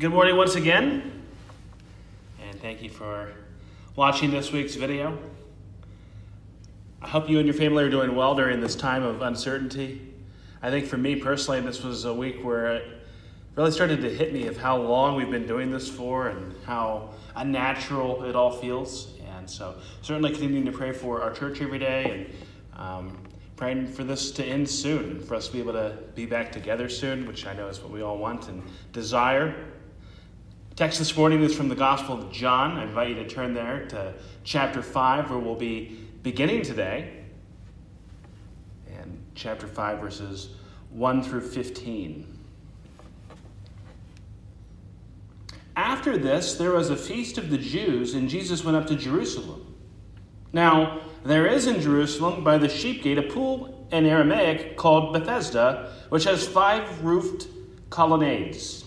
Good morning once again, and thank you for watching this week's video. I hope you and your family are doing well during this time of uncertainty. I think for me personally, this was a week where it really started to hit me of how long we've been doing this for and how unnatural it all feels. And so, certainly continuing to pray for our church every day and um, praying for this to end soon for us to be able to be back together soon, which I know is what we all want and desire. Text this morning is from the Gospel of John. I invite you to turn there to chapter 5, where we'll be beginning today. And chapter 5, verses 1 through 15. After this, there was a feast of the Jews, and Jesus went up to Jerusalem. Now, there is in Jerusalem by the sheep gate a pool in Aramaic called Bethesda, which has five roofed colonnades.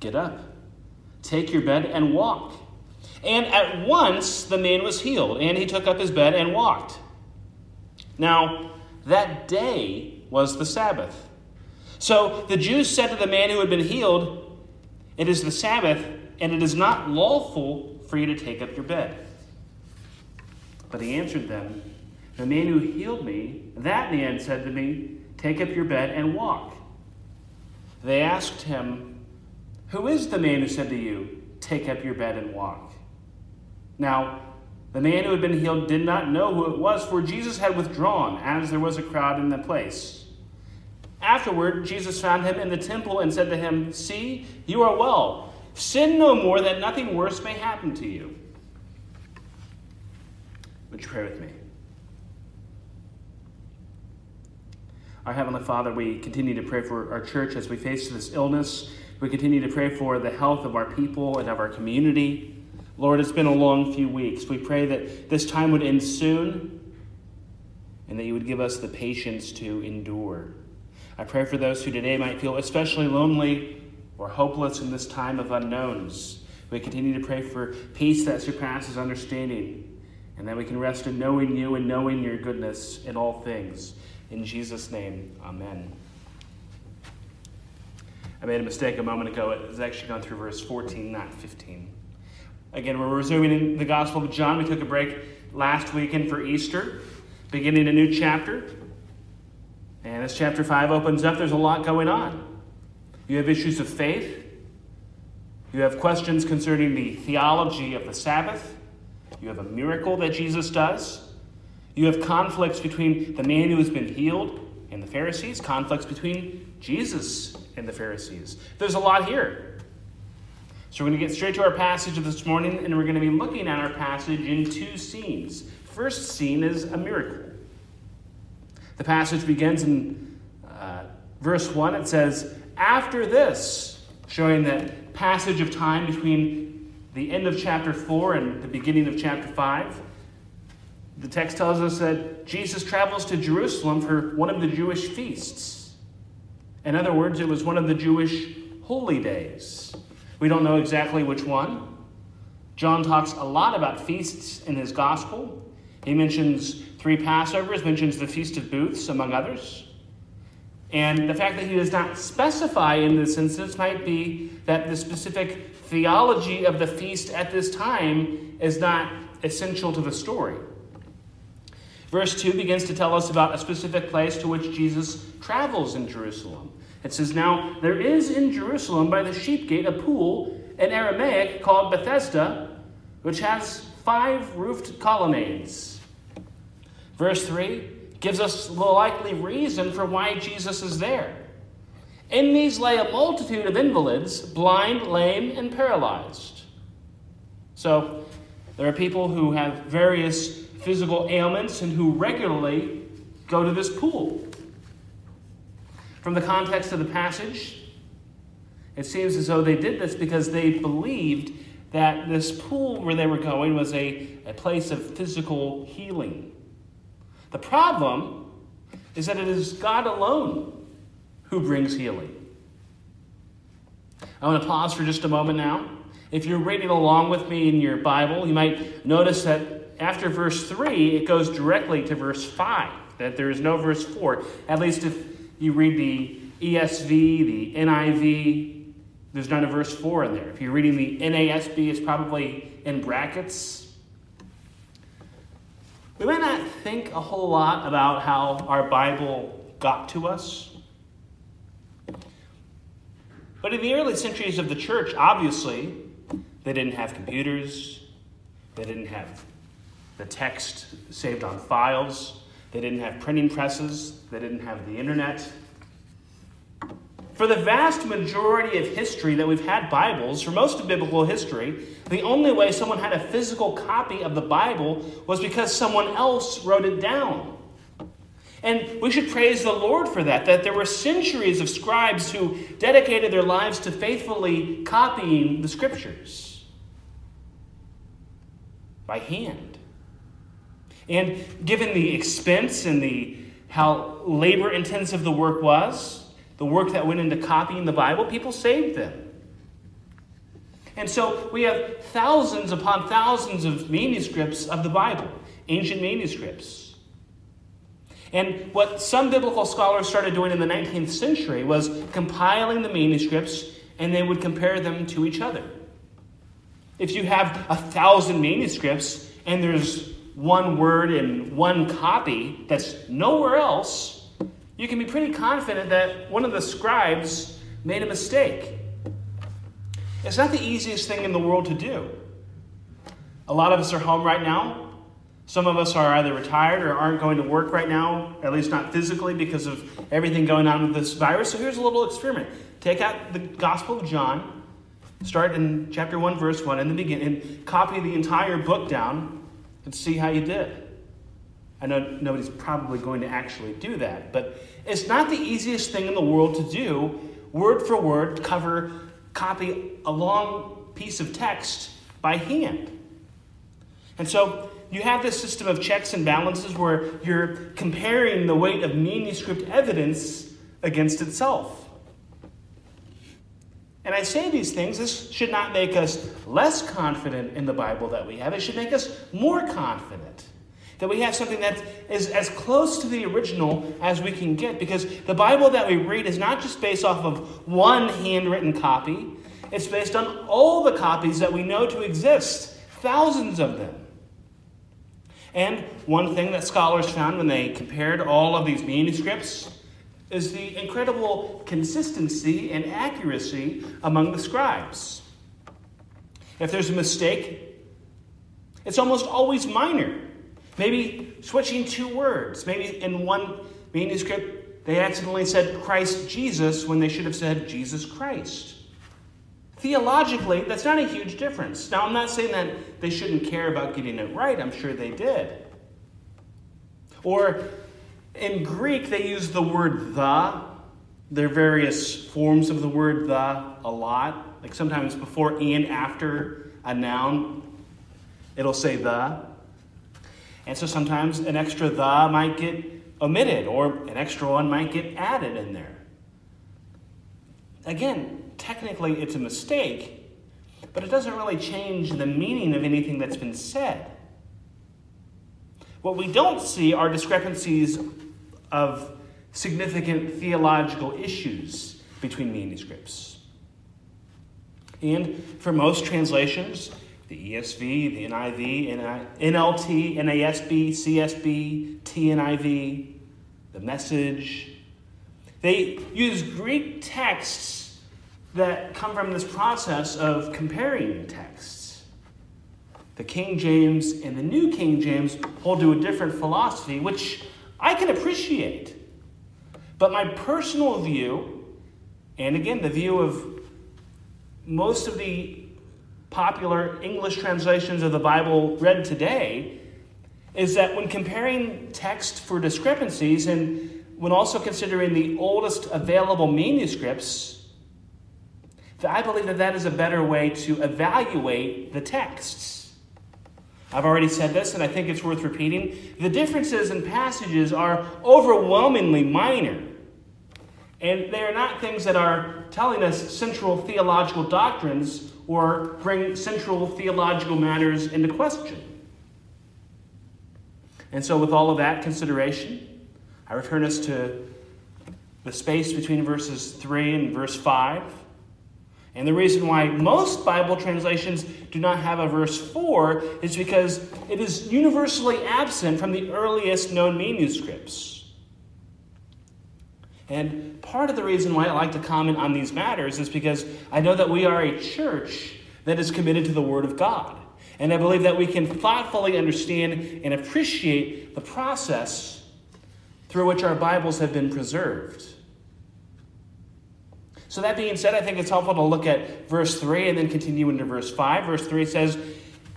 Get up, take your bed, and walk. And at once the man was healed, and he took up his bed and walked. Now, that day was the Sabbath. So the Jews said to the man who had been healed, It is the Sabbath, and it is not lawful for you to take up your bed. But he answered them, The man who healed me, that man said to me, Take up your bed and walk. They asked him, Who is the man who said to you, Take up your bed and walk? Now, the man who had been healed did not know who it was, for Jesus had withdrawn, as there was a crowd in the place. Afterward, Jesus found him in the temple and said to him, See, you are well. Sin no more, that nothing worse may happen to you. Would you pray with me? Our Heavenly Father, we continue to pray for our church as we face this illness. We continue to pray for the health of our people and of our community. Lord, it's been a long few weeks. We pray that this time would end soon and that you would give us the patience to endure. I pray for those who today might feel especially lonely or hopeless in this time of unknowns. We continue to pray for peace that surpasses understanding and that we can rest in knowing you and knowing your goodness in all things. In Jesus' name, amen. I made a mistake a moment ago. It was actually gone through verse 14, not 15. Again, we're resuming in the Gospel of John. We took a break last weekend for Easter, beginning a new chapter. And as chapter 5 opens up, there's a lot going on. You have issues of faith, you have questions concerning the theology of the Sabbath. You have a miracle that Jesus does. You have conflicts between the man who has been healed and the Pharisees, conflicts between Jesus and the Pharisees. There's a lot here. So we're going to get straight to our passage of this morning, and we're going to be looking at our passage in two scenes. First scene is a miracle. The passage begins in uh, verse 1. It says, After this, showing that passage of time between the end of chapter 4 and the beginning of chapter 5, the text tells us that Jesus travels to Jerusalem for one of the Jewish feasts. In other words, it was one of the Jewish holy days. We don't know exactly which one. John talks a lot about feasts in his gospel. He mentions three Passovers, mentions the Feast of Booths, among others. And the fact that he does not specify in this instance might be that the specific theology of the feast at this time is not essential to the story. Verse 2 begins to tell us about a specific place to which Jesus travels in Jerusalem. It says, Now there is in Jerusalem by the sheep gate a pool in Aramaic called Bethesda, which has five roofed colonnades. Verse 3 gives us the likely reason for why Jesus is there. In these lay a multitude of invalids, blind, lame, and paralyzed. So, there are people who have various physical ailments and who regularly go to this pool. From the context of the passage, It seems as though they did this because they believed that this pool where they were going was a, a place of physical healing. The problem is that it is God alone who brings healing. I want to pause for just a moment now. If you're reading along with me in your Bible, you might notice that after verse 3, it goes directly to verse 5, that there is no verse 4. At least if you read the ESV, the NIV, there's not a verse 4 in there. If you're reading the NASB, it's probably in brackets. We might not think a whole lot about how our Bible got to us. But in the early centuries of the church, obviously, they didn't have computers, they didn't have the text saved on files, they didn't have printing presses, they didn't have the internet. For the vast majority of history that we've had Bibles, for most of biblical history, the only way someone had a physical copy of the Bible was because someone else wrote it down. And we should praise the Lord for that, that there were centuries of scribes who dedicated their lives to faithfully copying the scriptures by hand. And given the expense and the how labor intensive the work was, the work that went into copying the Bible, people saved them. And so we have thousands upon thousands of manuscripts of the Bible, ancient manuscripts. And what some biblical scholars started doing in the 19th century was compiling the manuscripts and they would compare them to each other. If you have a thousand manuscripts and there's one word in one copy that's nowhere else, you can be pretty confident that one of the scribes made a mistake. It's not the easiest thing in the world to do. A lot of us are home right now. Some of us are either retired or aren't going to work right now, at least not physically, because of everything going on with this virus. So here's a little experiment. Take out the Gospel of John, start in chapter 1, verse 1 in the beginning, copy the entire book down and see how you did. I know nobody's probably going to actually do that, but it's not the easiest thing in the world to do, word for word, cover, copy a long piece of text by hand. And so you have this system of checks and balances where you're comparing the weight of manuscript evidence against itself. And I say these things, this should not make us less confident in the Bible that we have, it should make us more confident that we have something that is as close to the original as we can get. Because the Bible that we read is not just based off of one handwritten copy, it's based on all the copies that we know to exist, thousands of them. And one thing that scholars found when they compared all of these manuscripts is the incredible consistency and accuracy among the scribes. If there's a mistake, it's almost always minor. Maybe switching two words. Maybe in one manuscript, they accidentally said Christ Jesus when they should have said Jesus Christ. Theologically, that's not a huge difference. Now, I'm not saying that they shouldn't care about getting it right, I'm sure they did. Or in Greek, they use the word the. There are various forms of the word the a lot. Like sometimes before and after a noun, it'll say the. And so sometimes an extra the might get omitted or an extra one might get added in there. Again, technically it's a mistake, but it doesn't really change the meaning of anything that's been said. What we don't see are discrepancies of significant theological issues between manuscripts. And for most translations, the ESV, the NIV, NLT, NASB, CSB, TNIV, the message. They use Greek texts that come from this process of comparing texts. The King James and the New King James hold to a different philosophy, which I can appreciate. But my personal view, and again, the view of most of the popular English translations of the Bible read today is that when comparing text for discrepancies and when also considering the oldest available manuscripts, I believe that that is a better way to evaluate the texts. I've already said this, and I think it's worth repeating. The differences in passages are overwhelmingly minor. And they are not things that are telling us central theological doctrines or bring central theological matters into question. And so, with all of that consideration, I return us to the space between verses 3 and verse 5. And the reason why most Bible translations do not have a verse 4 is because it is universally absent from the earliest known manuscripts. And part of the reason why I like to comment on these matters is because I know that we are a church that is committed to the Word of God. And I believe that we can thoughtfully understand and appreciate the process through which our Bibles have been preserved. So, that being said, I think it's helpful to look at verse 3 and then continue into verse 5. Verse 3 says,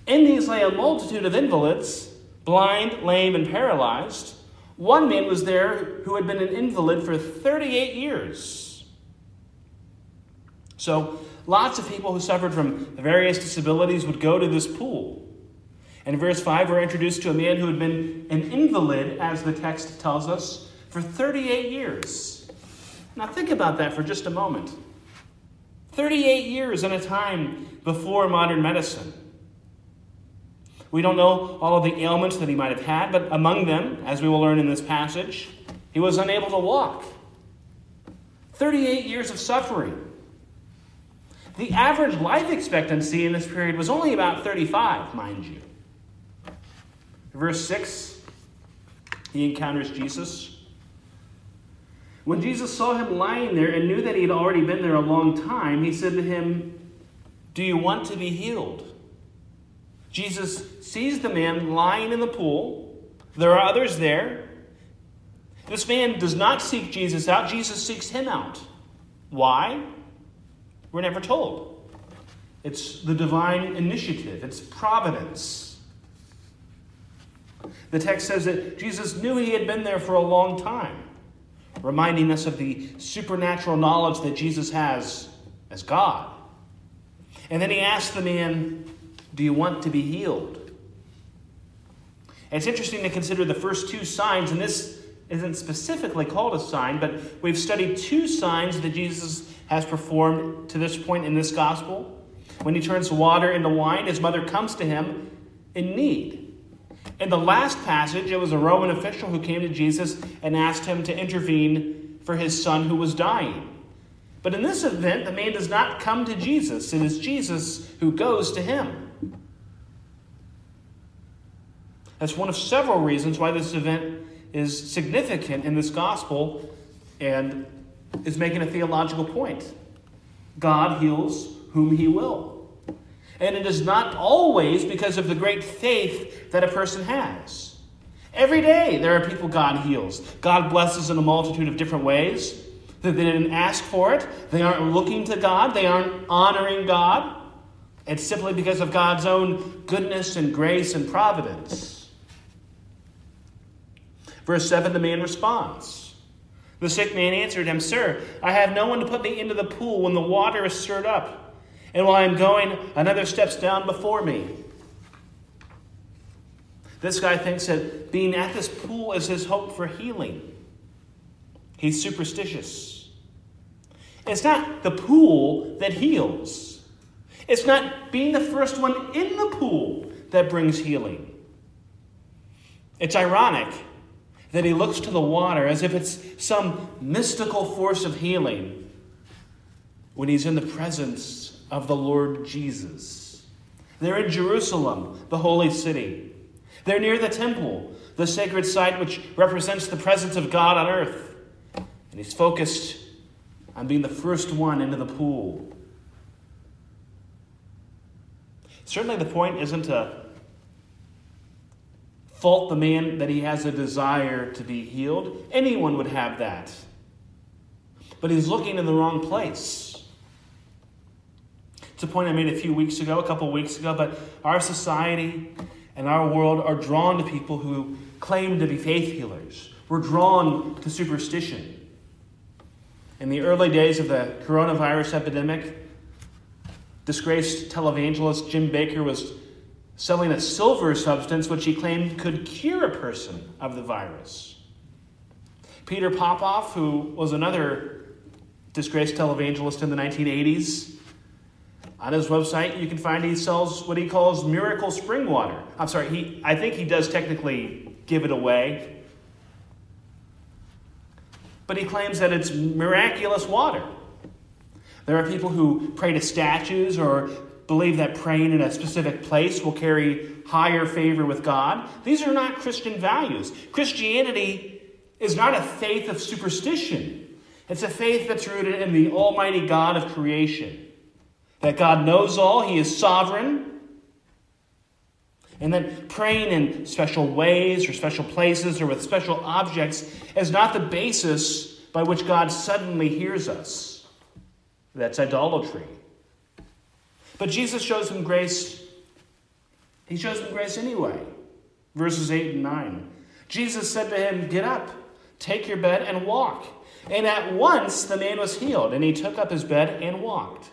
In these lay a multitude of invalids, blind, lame, and paralyzed. One man was there who had been an invalid for 38 years. So, lots of people who suffered from various disabilities would go to this pool. In verse 5, we're introduced to a man who had been an invalid, as the text tells us, for 38 years. Now, think about that for just a moment. 38 years in a time before modern medicine. We don't know all of the ailments that he might have had, but among them, as we will learn in this passage, he was unable to walk. 38 years of suffering. The average life expectancy in this period was only about 35, mind you. Verse 6, he encounters Jesus. When Jesus saw him lying there and knew that he had already been there a long time, he said to him, Do you want to be healed? Jesus sees the man lying in the pool. There are others there. This man does not seek Jesus out, Jesus seeks him out. Why? We're never told. It's the divine initiative, it's providence. The text says that Jesus knew he had been there for a long time, reminding us of the supernatural knowledge that Jesus has as God. And then he asked the man, Do you want to be healed? It's interesting to consider the first two signs, and this isn't specifically called a sign, but we've studied two signs that Jesus has performed to this point in this gospel. When he turns water into wine, his mother comes to him in need. In the last passage, it was a Roman official who came to Jesus and asked him to intervene for his son who was dying. But in this event, the man does not come to Jesus, it is Jesus who goes to him. That's one of several reasons why this event is significant in this gospel and is making a theological point. God heals whom he will. And it is not always because of the great faith that a person has. Every day there are people God heals. God blesses in a multitude of different ways. That they didn't ask for it. They aren't looking to God. They aren't honoring God. It's simply because of God's own goodness and grace and providence. Verse 7 the man responds. The sick man answered him, Sir, I have no one to put me into the pool when the water is stirred up. And while I am going, another steps down before me. This guy thinks that being at this pool is his hope for healing. He's superstitious. It's not the pool that heals, it's not being the first one in the pool that brings healing. It's ironic that he looks to the water as if it's some mystical force of healing when he's in the presence of the Lord Jesus. They're in Jerusalem, the holy city. They're near the temple, the sacred site which represents the presence of God on earth. And he's focused on being the first one into the pool. Certainly, the point isn't to fault the man that he has a desire to be healed. Anyone would have that. But he's looking in the wrong place. It's a point I made a few weeks ago, a couple weeks ago, but our society and our world are drawn to people who claim to be faith healers. We're drawn to superstition. In the early days of the coronavirus epidemic, disgraced televangelist Jim Bakker was selling a silver substance which he claimed could cure a person of the virus. Peter Popoff, who was another disgraced televangelist in the 1980s, on his website, you can find he sells what he calls miracle spring water. I'm sorry, he, I think he does technically give it away. But he claims that it's miraculous water. There are people who pray to statues or believe that praying in a specific place will carry higher favor with God. These are not Christian values. Christianity is not a faith of superstition, it's a faith that's rooted in the Almighty God of creation that God knows all, He is sovereign. And then praying in special ways or special places or with special objects is not the basis by which God suddenly hears us. That's idolatry. But Jesus shows him grace. He shows him grace anyway. Verses 8 and 9. Jesus said to him, Get up, take your bed, and walk. And at once the man was healed, and he took up his bed and walked.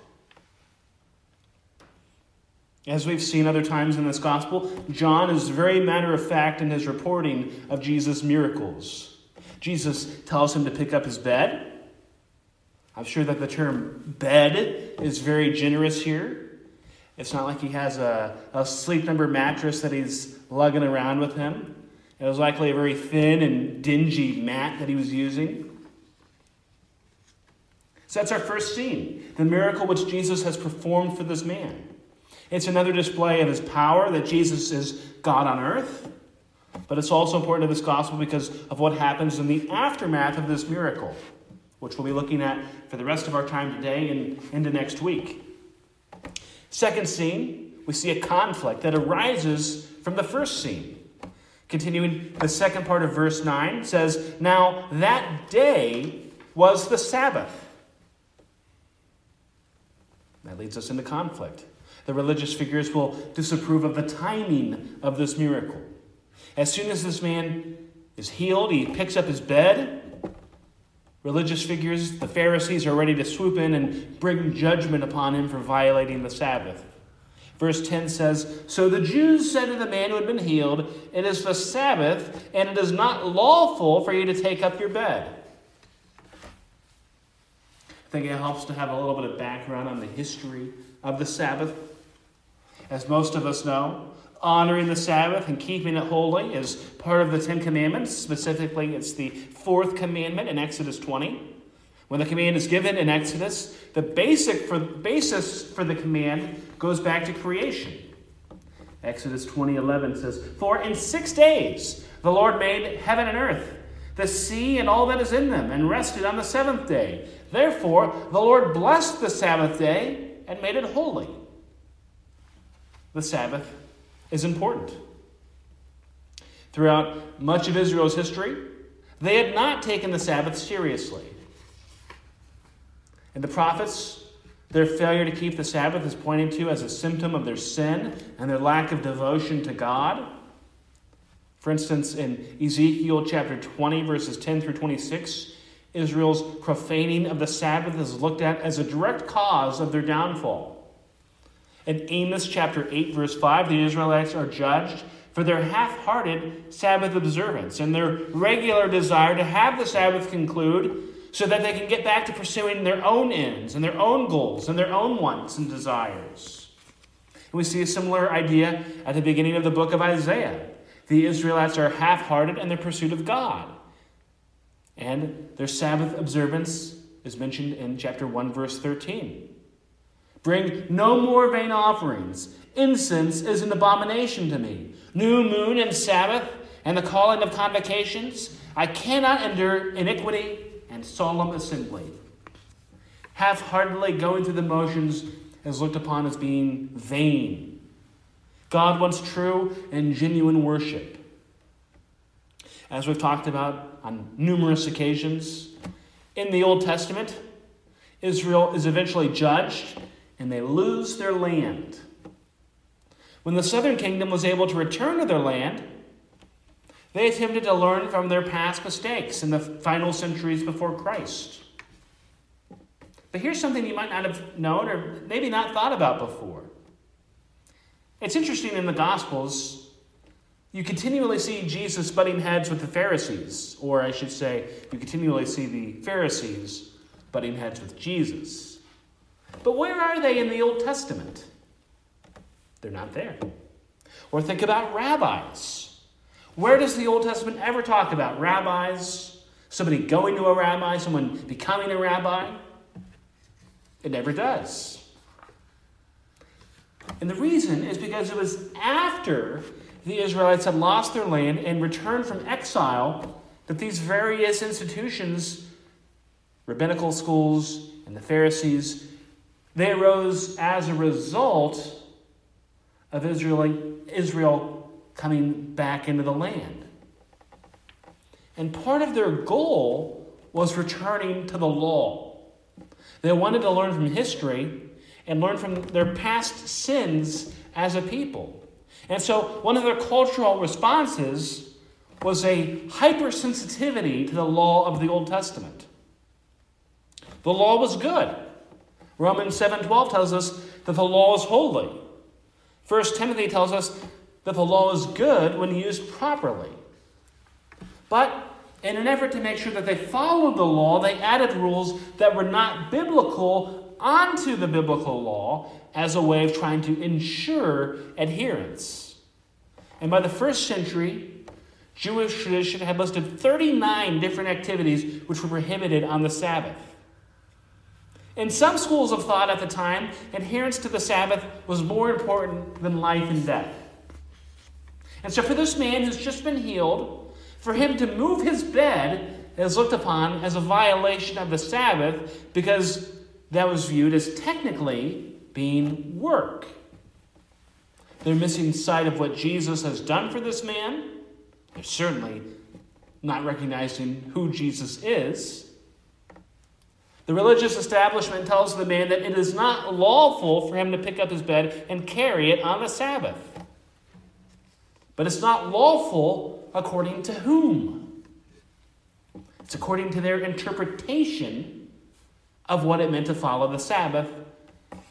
As we've seen other times in this gospel, John is very matter of fact in his reporting of Jesus' miracles. Jesus tells him to pick up his bed. I'm sure that the term bed is very generous here. It's not like he has a, a sleep number mattress that he's lugging around with him. It was likely a very thin and dingy mat that he was using. So that's our first scene the miracle which Jesus has performed for this man. It's another display of his power that Jesus is God on earth. But it's also important to this gospel because of what happens in the aftermath of this miracle, which we'll be looking at for the rest of our time today and into next week. Second scene, we see a conflict that arises from the first scene. Continuing, the second part of verse 9 says, Now that day was the Sabbath. That leads us into conflict. The religious figures will disapprove of the timing of this miracle. As soon as this man is healed, he picks up his bed. Religious figures, the Pharisees, are ready to swoop in and bring judgment upon him for violating the Sabbath. Verse 10 says So the Jews said to the man who had been healed, It is the Sabbath, and it is not lawful for you to take up your bed. I think it helps to have a little bit of background on the history of the Sabbath. As most of us know, honoring the Sabbath and keeping it holy is part of the Ten Commandments. Specifically, it's the fourth commandment in Exodus 20. When the command is given in Exodus, the basic for, basis for the command goes back to creation. Exodus 20:11 says, "For in 6 days the Lord made heaven and earth, the sea and all that is in them, and rested on the seventh day. Therefore the Lord blessed the Sabbath day and made it holy." The Sabbath is important. Throughout much of Israel's history, they had not taken the Sabbath seriously. And the prophets, their failure to keep the Sabbath is pointed to as a symptom of their sin and their lack of devotion to God. For instance, in Ezekiel chapter 20, verses 10 through 26, Israel's profaning of the Sabbath is looked at as a direct cause of their downfall. In Amos chapter 8, verse 5, the Israelites are judged for their half hearted Sabbath observance and their regular desire to have the Sabbath conclude so that they can get back to pursuing their own ends and their own goals and their own wants and desires. And we see a similar idea at the beginning of the book of Isaiah. The Israelites are half hearted in their pursuit of God. And their Sabbath observance is mentioned in chapter 1, verse 13. Bring no more vain offerings. Incense is an abomination to me. New moon and Sabbath and the calling of convocations. I cannot endure iniquity and solemn assembly. Half heartedly going through the motions is looked upon as being vain. God wants true and genuine worship. As we've talked about on numerous occasions, in the Old Testament, Israel is eventually judged and they lose their land. When the southern kingdom was able to return to their land, they attempted to learn from their past mistakes in the final centuries before Christ. But here's something you might not have known or maybe not thought about before. It's interesting in the Gospels, you continually see Jesus butting heads with the Pharisees, or I should say, you continually see the Pharisees butting heads with Jesus. But where are they in the Old Testament? They're not there. Or think about rabbis. Where does the Old Testament ever talk about rabbis? Somebody going to a rabbi, someone becoming a rabbi? It never does. And the reason is because it was after the Israelites had lost their land and returned from exile that these various institutions, rabbinical schools and the Pharisees, they arose as a result of Israel, Israel coming back into the land. And part of their goal was returning to the law. They wanted to learn from history and learn from their past sins as a people. And so, one of their cultural responses was a hypersensitivity to the law of the Old Testament. The law was good. Romans 7:12 tells us that the law is holy. 1 Timothy tells us that the law is good when used properly. But in an effort to make sure that they followed the law, they added rules that were not biblical onto the biblical law as a way of trying to ensure adherence. And by the first century, Jewish tradition had listed 39 different activities which were prohibited on the Sabbath. In some schools of thought at the time, adherence to the Sabbath was more important than life and death. And so, for this man who's just been healed, for him to move his bed is looked upon as a violation of the Sabbath because that was viewed as technically being work. They're missing sight of what Jesus has done for this man. They're certainly not recognizing who Jesus is. The religious establishment tells the man that it is not lawful for him to pick up his bed and carry it on the Sabbath. But it's not lawful according to whom? It's according to their interpretation of what it meant to follow the Sabbath.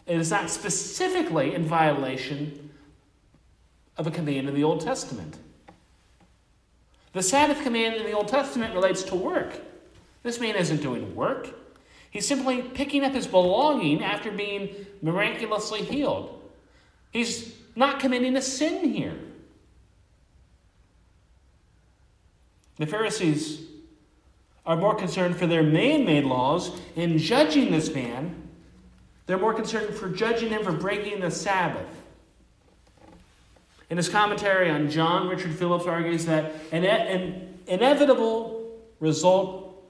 It is not specifically in violation of a command in the Old Testament. The Sabbath command in the Old Testament relates to work. This man isn't doing work. He's simply picking up his belonging after being miraculously healed. He's not committing a sin here. The Pharisees are more concerned for their man made laws in judging this man. They're more concerned for judging him for breaking the Sabbath. In his commentary on John, Richard Phillips argues that an, an inevitable result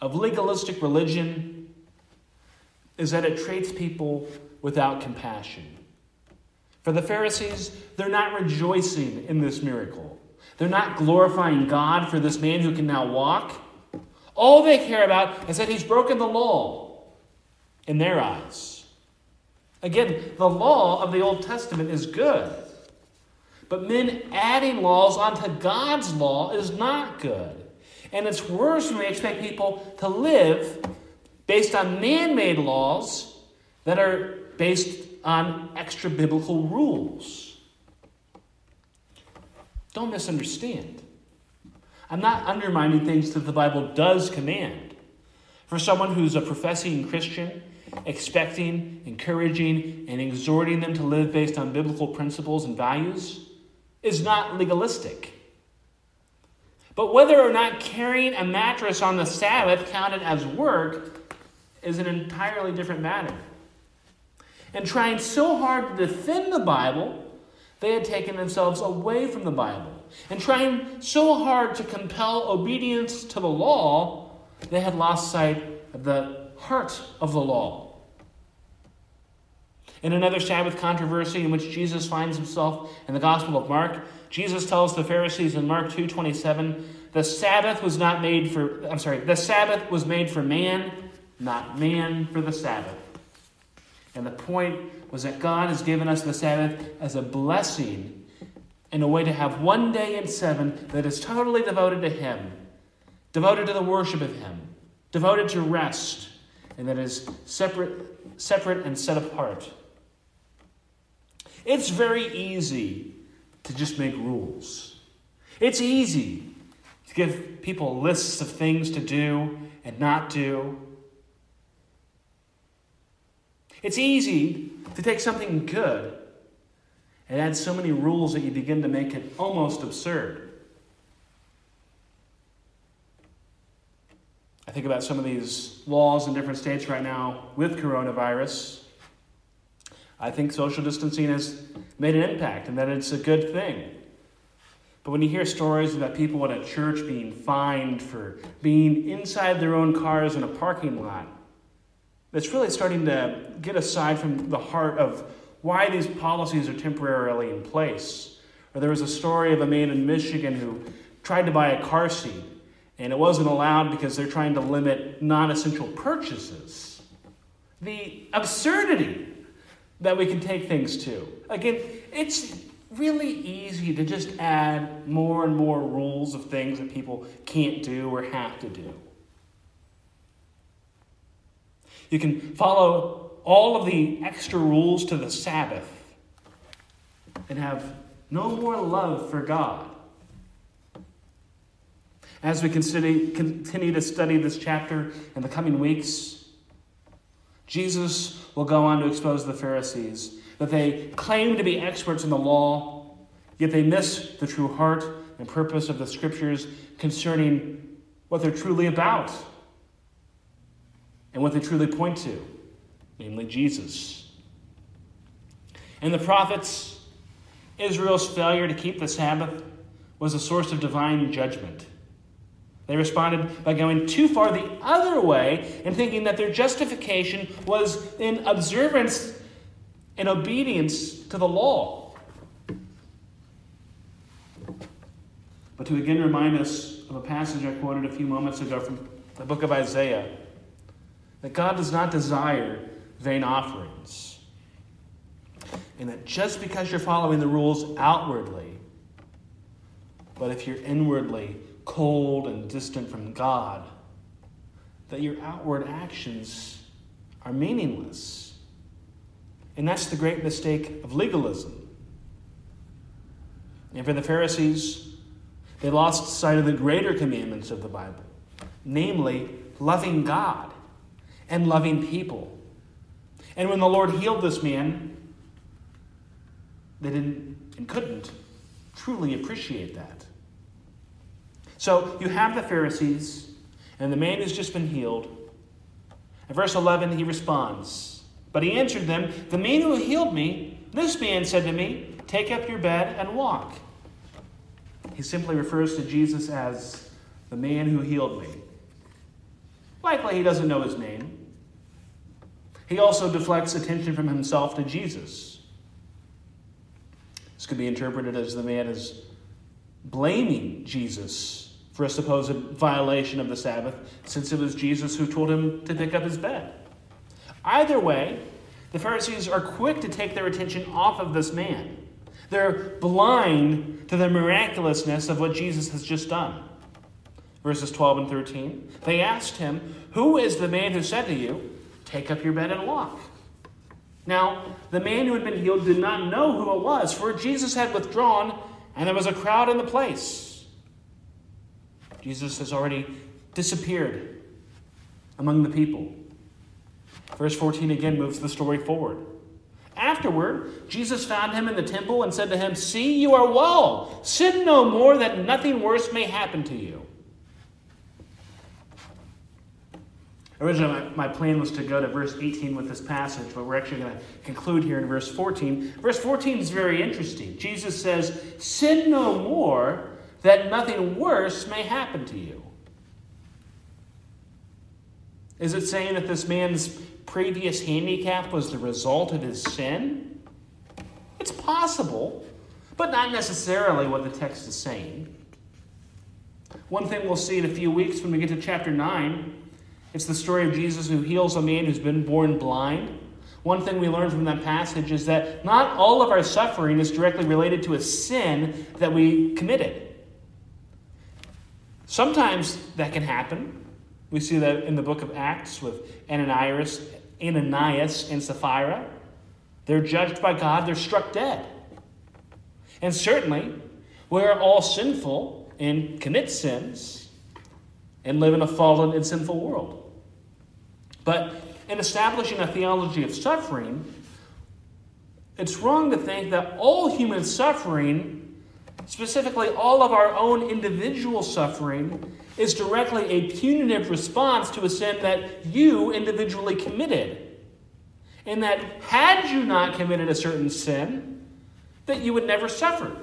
of legalistic religion is that it treats people without compassion. For the Pharisees, they're not rejoicing in this miracle. They're not glorifying God for this man who can now walk. All they care about is that he's broken the law in their eyes. Again, the law of the Old Testament is good. But men adding laws onto God's law is not good. And it's worse when we expect people to live based on man made laws that are based on extra biblical rules. Don't misunderstand. I'm not undermining things that the Bible does command. For someone who's a professing Christian, expecting, encouraging, and exhorting them to live based on biblical principles and values is not legalistic. But whether or not carrying a mattress on the Sabbath counted as work is an entirely different matter. And trying so hard to defend the Bible, they had taken themselves away from the Bible. And trying so hard to compel obedience to the law, they had lost sight of the heart of the law. In another Sabbath controversy in which Jesus finds himself in the Gospel of Mark, Jesus tells the Pharisees in Mark 2:27, "The Sabbath was not made for I'm sorry, the Sabbath was made for man, not man for the Sabbath. And the point was that God has given us the Sabbath as a blessing and a way to have one day in seven that is totally devoted to Him, devoted to the worship of Him, devoted to rest, and that is separate, separate and set apart. It's very easy to just make rules. It's easy to give people lists of things to do and not do. It's easy to take something good and add so many rules that you begin to make it almost absurd. I think about some of these laws in different states right now with coronavirus. I think social distancing has made an impact and that it's a good thing. But when you hear stories about people at a church being fined for being inside their own cars in a parking lot, that's really starting to get aside from the heart of why these policies are temporarily in place. Or there was a story of a man in Michigan who tried to buy a car seat and it wasn't allowed because they're trying to limit non essential purchases. The absurdity that we can take things to. Again, it's really easy to just add more and more rules of things that people can't do or have to do. You can follow all of the extra rules to the Sabbath and have no more love for God. As we continue to study this chapter in the coming weeks, Jesus will go on to expose the Pharisees that they claim to be experts in the law, yet they miss the true heart and purpose of the scriptures concerning what they're truly about and what they truly point to, namely Jesus. And the prophets, Israel's failure to keep the Sabbath was a source of divine judgment. They responded by going too far the other way and thinking that their justification was in observance and obedience to the law. But to again remind us of a passage I quoted a few moments ago from the book of Isaiah that God does not desire vain offerings. And that just because you're following the rules outwardly, but if you're inwardly cold and distant from God, that your outward actions are meaningless. And that's the great mistake of legalism. And for the Pharisees, they lost sight of the greater commandments of the Bible, namely, loving God and loving people. And when the Lord healed this man, they didn't and couldn't truly appreciate that. So you have the Pharisees and the man who's just been healed. In verse 11, he responds, But he answered them, The man who healed me, this man said to me, Take up your bed and walk. He simply refers to Jesus as the man who healed me. Likely he doesn't know his name. He also deflects attention from himself to Jesus. This could be interpreted as the man is blaming Jesus for a supposed violation of the Sabbath, since it was Jesus who told him to pick up his bed. Either way, the Pharisees are quick to take their attention off of this man. They're blind to the miraculousness of what Jesus has just done. Verses 12 and 13. They asked him, Who is the man who said to you, Take up your bed and walk? Now, the man who had been healed did not know who it was, for Jesus had withdrawn, and there was a crowd in the place. Jesus has already disappeared among the people. Verse 14 again moves the story forward. Afterward, Jesus found him in the temple and said to him, See, you are well. Sin no more, that nothing worse may happen to you. Originally, my, my, plan was to go to verse 18 with this passage, but we're actually going to conclude here in verse 14. Verse 14 is very interesting. Jesus says, Sin no more, that nothing worse may happen to you? Is it saying that this man's previous handicap was the result of his sin? It's possible, but not necessarily what the text is saying. One thing we'll see in a few weeks when we get to chapter 9 it's the story of Jesus who heals a man who's been born blind. One thing we learn from that passage is that not all of our suffering is directly related to a sin that we committed. Sometimes that can happen. We see that in the book of Acts with Ananias, Ananias and Sapphira. They're judged by God, they're struck dead. And certainly, we're all sinful and commit sins and live in a fallen and sinful world. But in establishing a theology of suffering, it's wrong to think that all human suffering, specifically all of our own individual suffering, is directly a punitive response to a sin that you individually committed. And that had you not committed a certain sin, that you would never suffer.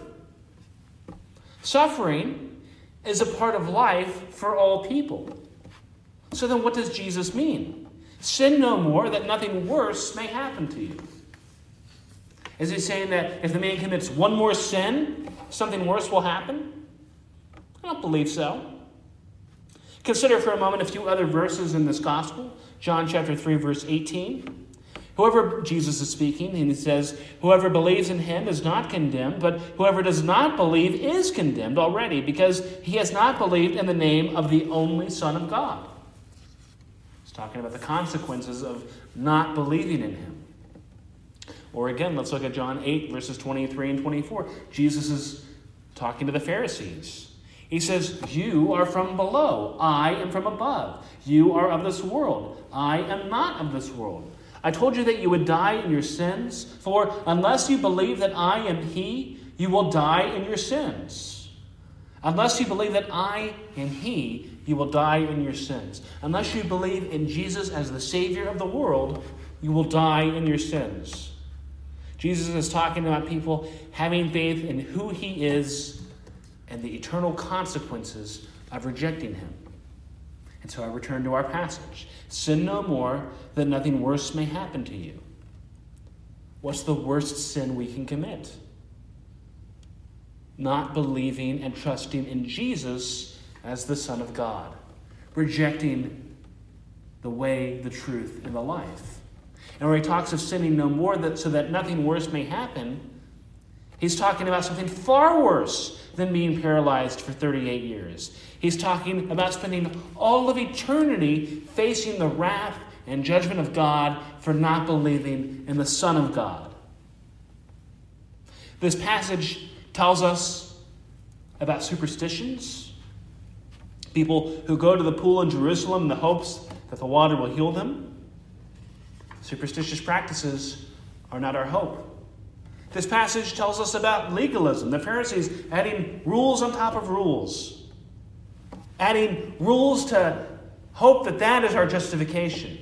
Suffering is a part of life for all people. So then, what does Jesus mean? Sin no more, that nothing worse may happen to you. Is he saying that if the man commits one more sin, something worse will happen? I don't believe so. Consider for a moment a few other verses in this gospel. John chapter 3, verse 18. Whoever, Jesus is speaking, and he says, Whoever believes in him is not condemned, but whoever does not believe is condemned already, because he has not believed in the name of the only Son of God. Talking about the consequences of not believing in him. Or again, let's look at John 8, verses 23 and 24. Jesus is talking to the Pharisees. He says, You are from below, I am from above. You are of this world, I am not of this world. I told you that you would die in your sins, for unless you believe that I am He, you will die in your sins. Unless you believe that I am He, you will die in your sins. Unless you believe in Jesus as the Savior of the world, you will die in your sins. Jesus is talking about people having faith in who He is and the eternal consequences of rejecting Him. And so I return to our passage. Sin no more, that nothing worse may happen to you. What's the worst sin we can commit? Not believing and trusting in Jesus as the Son of God, rejecting the way, the truth, and the life. And where he talks of sinning no more that, so that nothing worse may happen, he's talking about something far worse than being paralyzed for 38 years. He's talking about spending all of eternity facing the wrath and judgment of God for not believing in the Son of God. This passage tells us about superstitions. People who go to the pool in Jerusalem in the hopes that the water will heal them. Superstitious practices are not our hope. This passage tells us about legalism, the Pharisees adding rules on top of rules, adding rules to hope that that is our justification.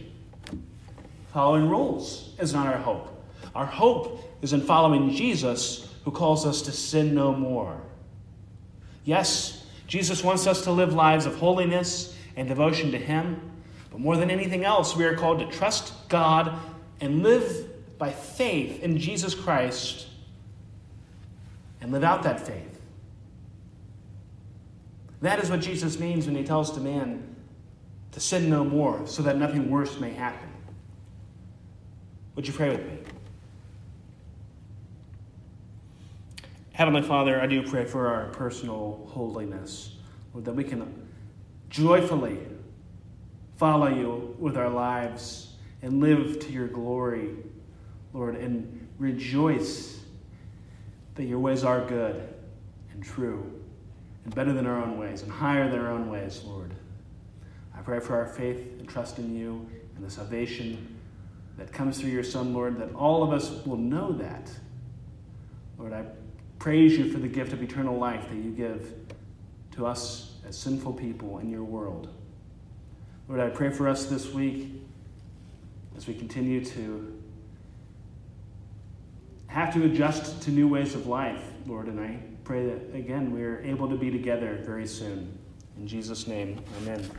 Following rules is not our hope. Our hope is in following Jesus, who calls us to sin no more. Yes, Jesus wants us to live lives of holiness and devotion to Him, but more than anything else, we are called to trust God and live by faith in Jesus Christ and live out that faith. That is what Jesus means when he tells the man to sin no more so that nothing worse may happen. Would you pray with me? Heavenly Father, I do pray for our personal holiness, Lord, that we can joyfully follow you with our lives and live to your glory Lord, and rejoice that your ways are good and true and better than our own ways and higher than our own ways, Lord. I pray for our faith and trust in you and the salvation that comes through your Son, Lord, that all of us will know that. Lord, I praise you for the gift of eternal life that you give to us as sinful people in your world. Lord, I pray for us this week as we continue to have to adjust to new ways of life, Lord. And I pray that, again, we are able to be together very soon. In Jesus' name, amen.